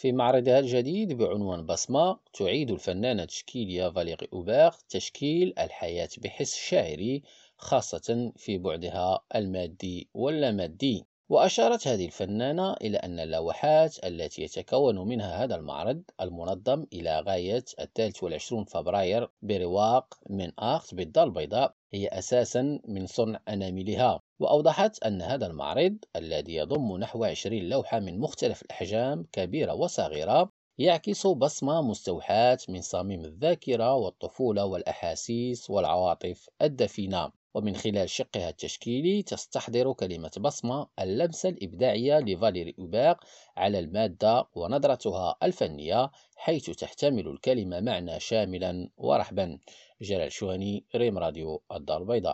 في معرضها الجديد بعنوان بصمة تعيد الفنانة التشكيلية فاليغي أوباغ تشكيل الحياة بحس شاعري خاصة في بعدها المادي واللامادي وأشارت هذه الفنانة إلى أن اللوحات التي يتكون منها هذا المعرض المنظم إلى غاية الثالث والعشرون فبراير برواق من آخت بالدار البيضاء هي أساسا من صنع أناملها. وأوضحت أن هذا المعرض الذي يضم نحو 20 لوحة من مختلف الأحجام كبيرة وصغيرة يعكس بصمة مستوحاة من صميم الذاكرة والطفولة والأحاسيس والعواطف الدفينة. ومن خلال شقها التشكيلي تستحضر كلمة بصمة اللمسة الإبداعية لفاليري أوباق على المادة ونظرتها الفنية حيث تحتمل الكلمة معنى شاملا ورحبا جلال شوهني ريم راديو الدار البيضاء.